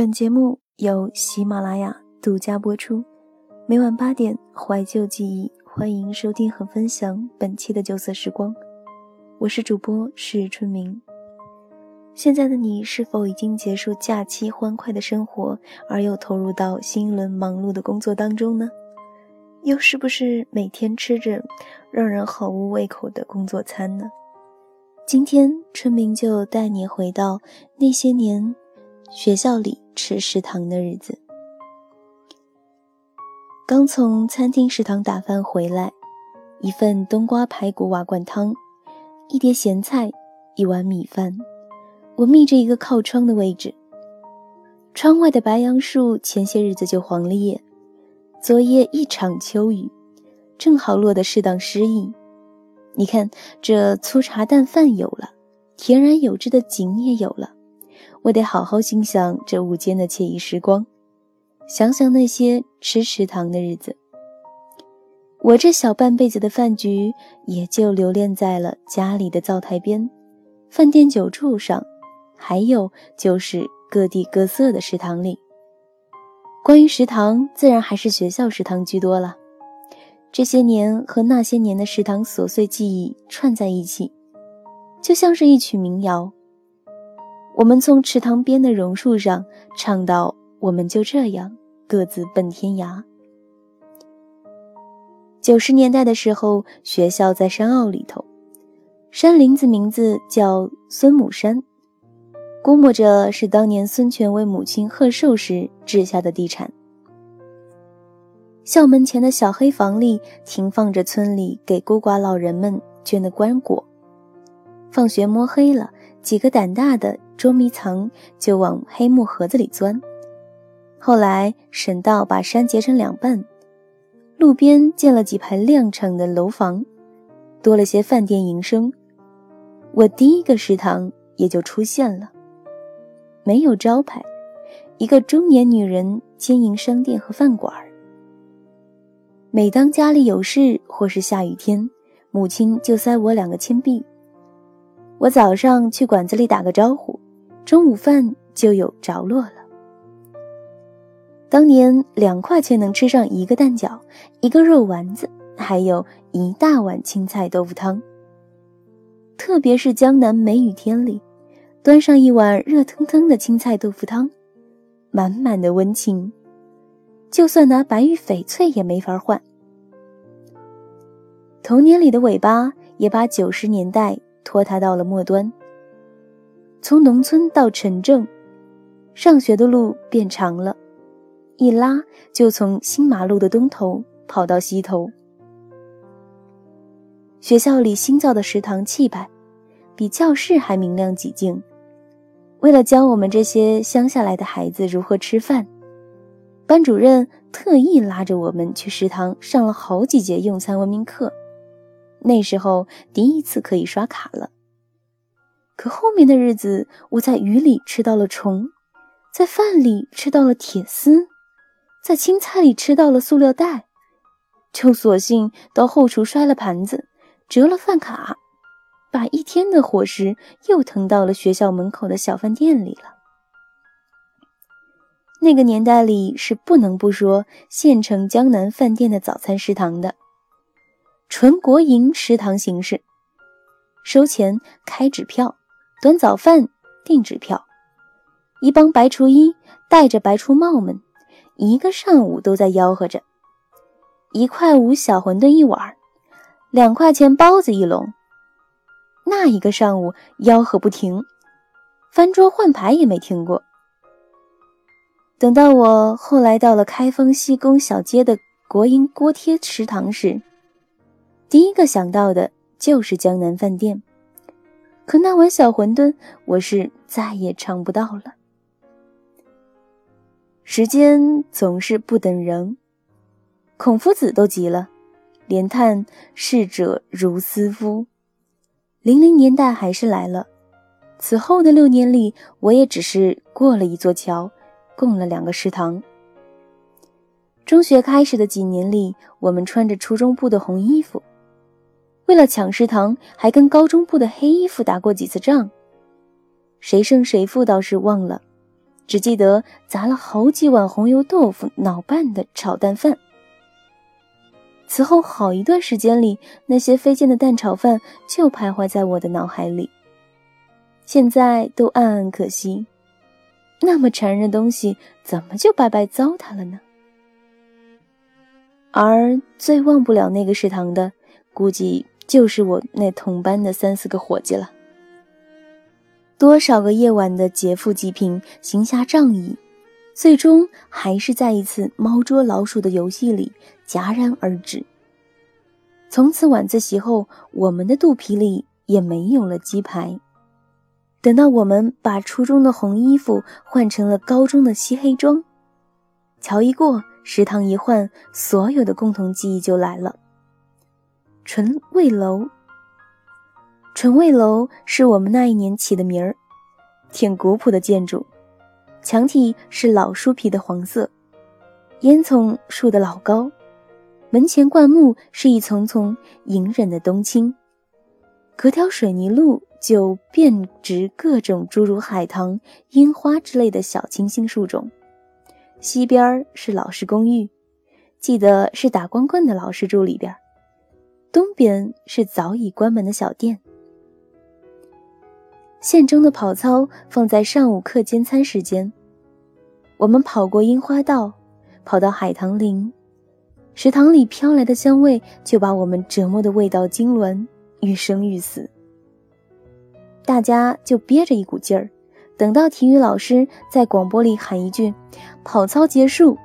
本节目由喜马拉雅独家播出，每晚八点怀旧记忆，欢迎收听和分享本期的旧色时光。我是主播是春明。现在的你是否已经结束假期欢快的生活，而又投入到新一轮忙碌的工作当中呢？又是不是每天吃着让人毫无胃口的工作餐呢？今天春明就带你回到那些年学校里吃食堂的日子。刚从餐厅食堂打饭回来，一份冬瓜排骨瓦罐汤，一碟咸菜，一碗米饭。我眯着一个靠窗的位置，窗外的白杨树前些日子就黄了叶，昨夜一场秋雨，正好落得适当诗意。你看，这粗茶淡饭有了，恬然有致的景也有了，我得好好欣赏这午间的惬意时光，想想那些吃食堂的日子。我这小半辈子的饭局，也就留恋在了家里的灶台边，饭店酒柱上。还有就是各地各色的食堂里，关于食堂，自然还是学校食堂居多了。这些年和那些年的食堂琐碎记忆串在一起，就像是一曲民谣。我们从池塘边的榕树上唱到，我们就这样各自奔天涯。九十年代的时候，学校在山坳里头，山林子名字叫孙母山。估摸着是当年孙权为母亲贺寿时置下的地产。校门前的小黑房里停放着村里给孤寡老人们捐的棺椁。放学摸黑了，几个胆大的捉迷藏就往黑木盒子里钻。后来省道把山截成两半，路边建了几排亮敞的楼房，多了些饭店营生，我第一个食堂也就出现了。没有招牌，一个中年女人经营商店和饭馆。每当家里有事或是下雨天，母亲就塞我两个钱币。我早上去馆子里打个招呼，中午饭就有着落了。当年两块钱能吃上一个蛋饺、一个肉丸子，还有一大碗青菜豆腐汤。特别是江南梅雨天里。端上一碗热腾腾的青菜豆腐汤，满满的温情，就算拿白玉翡翠也没法换。童年里的尾巴也把九十年代拖沓到了末端。从农村到城镇，上学的路变长了，一拉就从新马路的东头跑到西头。学校里新造的食堂气派，比教室还明亮几净。为了教我们这些乡下来的孩子如何吃饭，班主任特意拉着我们去食堂上了好几节用餐文明课。那时候第一次可以刷卡了。可后面的日子，我在鱼里吃到了虫，在饭里吃到了铁丝，在青菜里吃到了塑料袋，就索性到后厨摔了盘子，折了饭卡。把一天的伙食又腾到了学校门口的小饭店里了。那个年代里是不能不说县城江南饭店的早餐食堂的，纯国营食堂形式，收钱开纸票，端早饭订纸票，一帮白厨衣戴着白厨帽们，一个上午都在吆喝着：一块五小馄饨一碗，两块钱包子一笼。那一个上午吆喝不停，翻桌换牌也没停过。等到我后来到了开封西宫小街的国营锅贴食堂时，第一个想到的就是江南饭店。可那碗小馄饨，我是再也尝不到了。时间总是不等人，孔夫子都急了，连叹逝者如斯夫。零零年代还是来了，此后的六年里，我也只是过了一座桥，供了两个食堂。中学开始的几年里，我们穿着初中部的红衣服，为了抢食堂，还跟高中部的黑衣服打过几次仗。谁胜谁负倒是忘了，只记得砸了好几碗红油豆腐脑拌的炒蛋饭。此后好一段时间里，那些飞溅的蛋炒饭就徘徊在我的脑海里。现在都暗暗可惜，那么馋人的东西怎么就白白糟蹋了呢？而最忘不了那个食堂的，估计就是我那同班的三四个伙计了。多少个夜晚的劫富济贫、行侠仗义，最终还是在一次猫捉老鼠的游戏里戛然而止。从此晚自习后，我们的肚皮里也没有了鸡排。等到我们把初中的红衣服换成了高中的漆黑装，桥一过。食堂一换，所有的共同记忆就来了。纯味楼，纯味楼是我们那一年起的名儿，挺古朴的建筑，墙体是老树皮的黄色，烟囱竖得老高，门前灌木是一丛丛隐忍的冬青，隔条水泥路就遍植各种诸如海棠、樱花之类的小清新树种。西边是老式公寓，记得是打光棍的老师住里边。东边是早已关门的小店。县中的跑操放在上午课间餐时间，我们跑过樱花道，跑到海棠林，食堂里飘来的香味就把我们折磨的味道痉挛，欲生欲死。大家就憋着一股劲儿。等到体育老师在广播里喊一句“跑操结束”，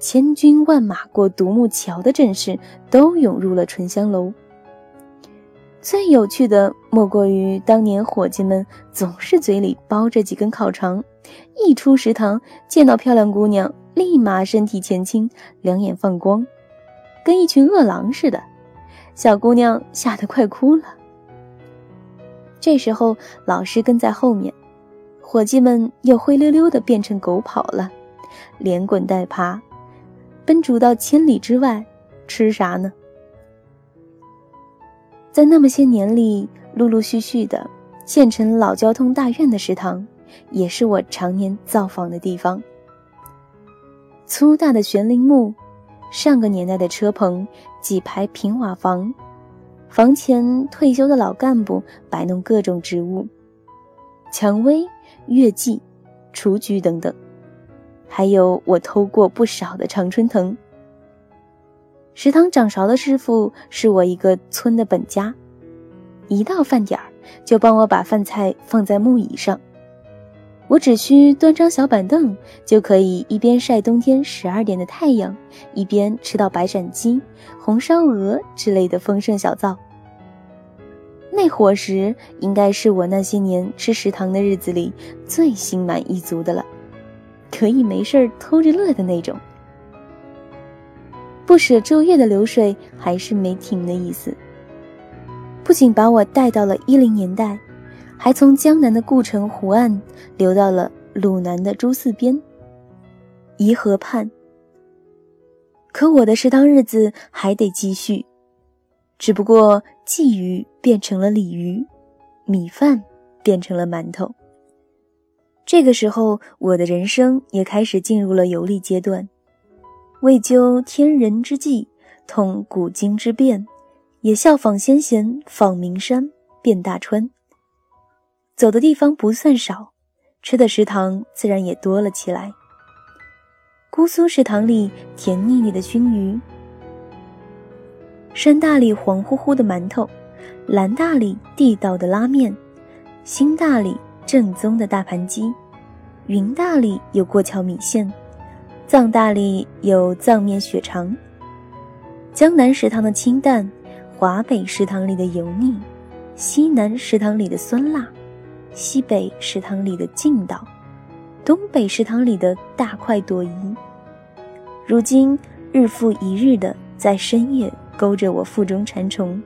千军万马过独木桥的阵势都涌入了醇香楼。最有趣的莫过于当年伙计们总是嘴里包着几根烤肠，一出食堂见到漂亮姑娘，立马身体前倾，两眼放光，跟一群饿狼似的。小姑娘吓得快哭了。这时候老师跟在后面。伙计们又灰溜溜的变成狗跑了，连滚带爬，奔逐到千里之外，吃啥呢？在那么些年里，陆陆续续的，县城老交通大院的食堂，也是我常年造访的地方。粗大的悬铃木，上个年代的车棚，几排平瓦房，房前退休的老干部摆弄各种植物，蔷薇。月季、雏菊等等，还有我偷过不少的常春藤。食堂掌勺的师傅是我一个村的本家，一到饭点儿就帮我把饭菜放在木椅上，我只需端张小板凳，就可以一边晒冬天十二点的太阳，一边吃到白斩鸡、红烧鹅之类的丰盛小灶。那伙食应该是我那些年吃食堂的日子里最心满意足的了，可以没事儿偷着乐的那种。不舍昼夜的流水还是没停的意思。不仅把我带到了一零年代，还从江南的故城湖岸流到了鲁南的朱四边、颐河畔。可我的食堂日子还得继续。只不过鲫鱼变成了鲤鱼，米饭变成了馒头。这个时候，我的人生也开始进入了游历阶段。为究天人之际，通古今之变，也效仿先贤访名山，遍大川。走的地方不算少，吃的食堂自然也多了起来。姑苏食堂里甜腻腻的熏鱼。山大里黄乎乎的馒头，兰大里地道的拉面，新大里正宗的大盘鸡，云大里有过桥米线，藏大里有藏面血肠。江南食堂的清淡，华北食堂里的油腻，西南食堂里的酸辣，西北食堂里的劲道，东北食堂里的大快朵颐，如今日复一日的在深夜。勾着我腹中馋虫，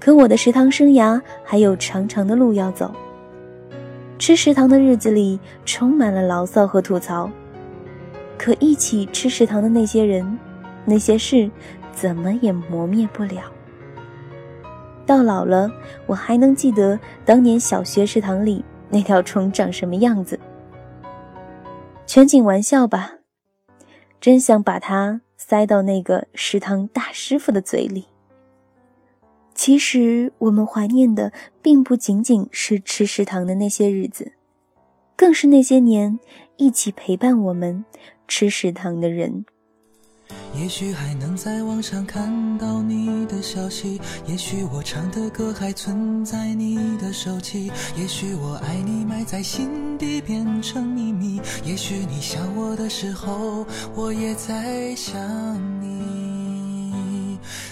可我的食堂生涯还有长长的路要走。吃食堂的日子里充满了牢骚和吐槽，可一起吃食堂的那些人、那些事，怎么也磨灭不了。到老了，我还能记得当年小学食堂里那条虫长什么样子，全景玩笑吧。真想把它塞到那个食堂大师傅的嘴里。其实我们怀念的，并不仅仅是吃食堂的那些日子，更是那些年一起陪伴我们吃食堂的人。也许还能在网上看到你的消息，也许我唱的歌还存在你的手机，也许我爱你埋在心底变成秘密，也许你想我的时候，我也在想你。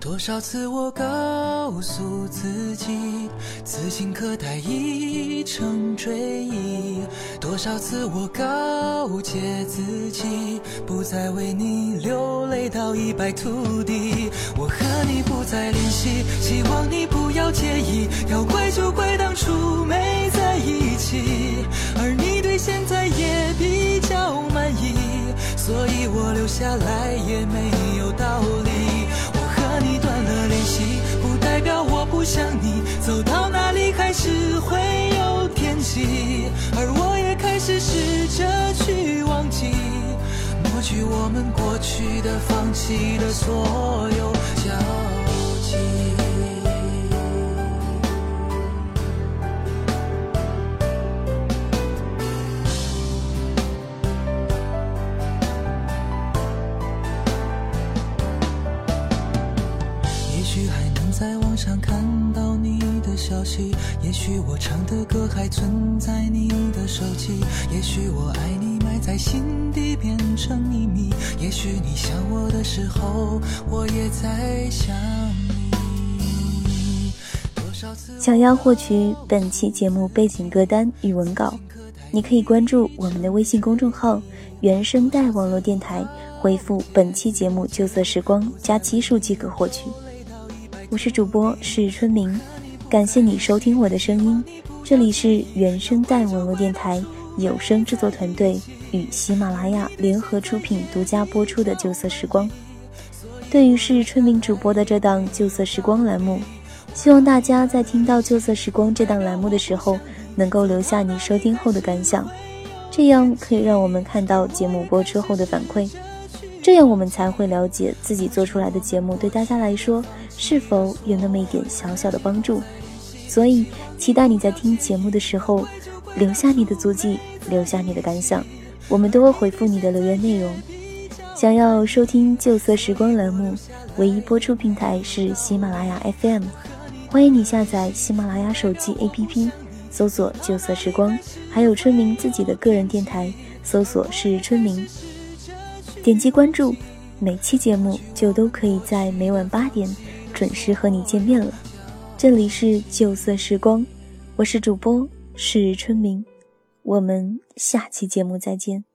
多少次我告诉自己，此情可待已成追忆；多少次我告诫自己，不再为你流泪到一败涂地。我和你不再联系，希望你不要介意。要是会有天际，而我也开始试着去忘记，抹去我们过去的、放弃的所有交集。许我唱的歌还存在你的手机，也许我爱你埋在心底变成秘密，也许你想我的时候，我也在想你。想要获取本期节目背景歌单与文稿，你可以关注我们的微信公众号“原声带网络电台”，回复本期节目“旧色时光”加期数即可获取。我是主播是春明。感谢你收听我的声音，这里是原声带网络电台有声制作团队与喜马拉雅联合出品、独家播出的《旧色时光》。对于是春明主播的这档《旧色时光》栏目，希望大家在听到《旧色时光》这档栏目的时候，能够留下你收听后的感想，这样可以让我们看到节目播出后的反馈，这样我们才会了解自己做出来的节目对大家来说是否有那么一点小小的帮助。所以，期待你在听节目的时候留下你的足迹，留下你的感想，我们都会回复你的留言内容。想要收听《旧色时光》栏目，唯一播出平台是喜马拉雅 FM，欢迎你下载喜马拉雅手机 APP，搜索“旧色时光”，还有春明自己的个人电台，搜索是春明，点击关注，每期节目就都可以在每晚八点准时和你见面了。这里是旧色时光，我是主播是春明，我们下期节目再见。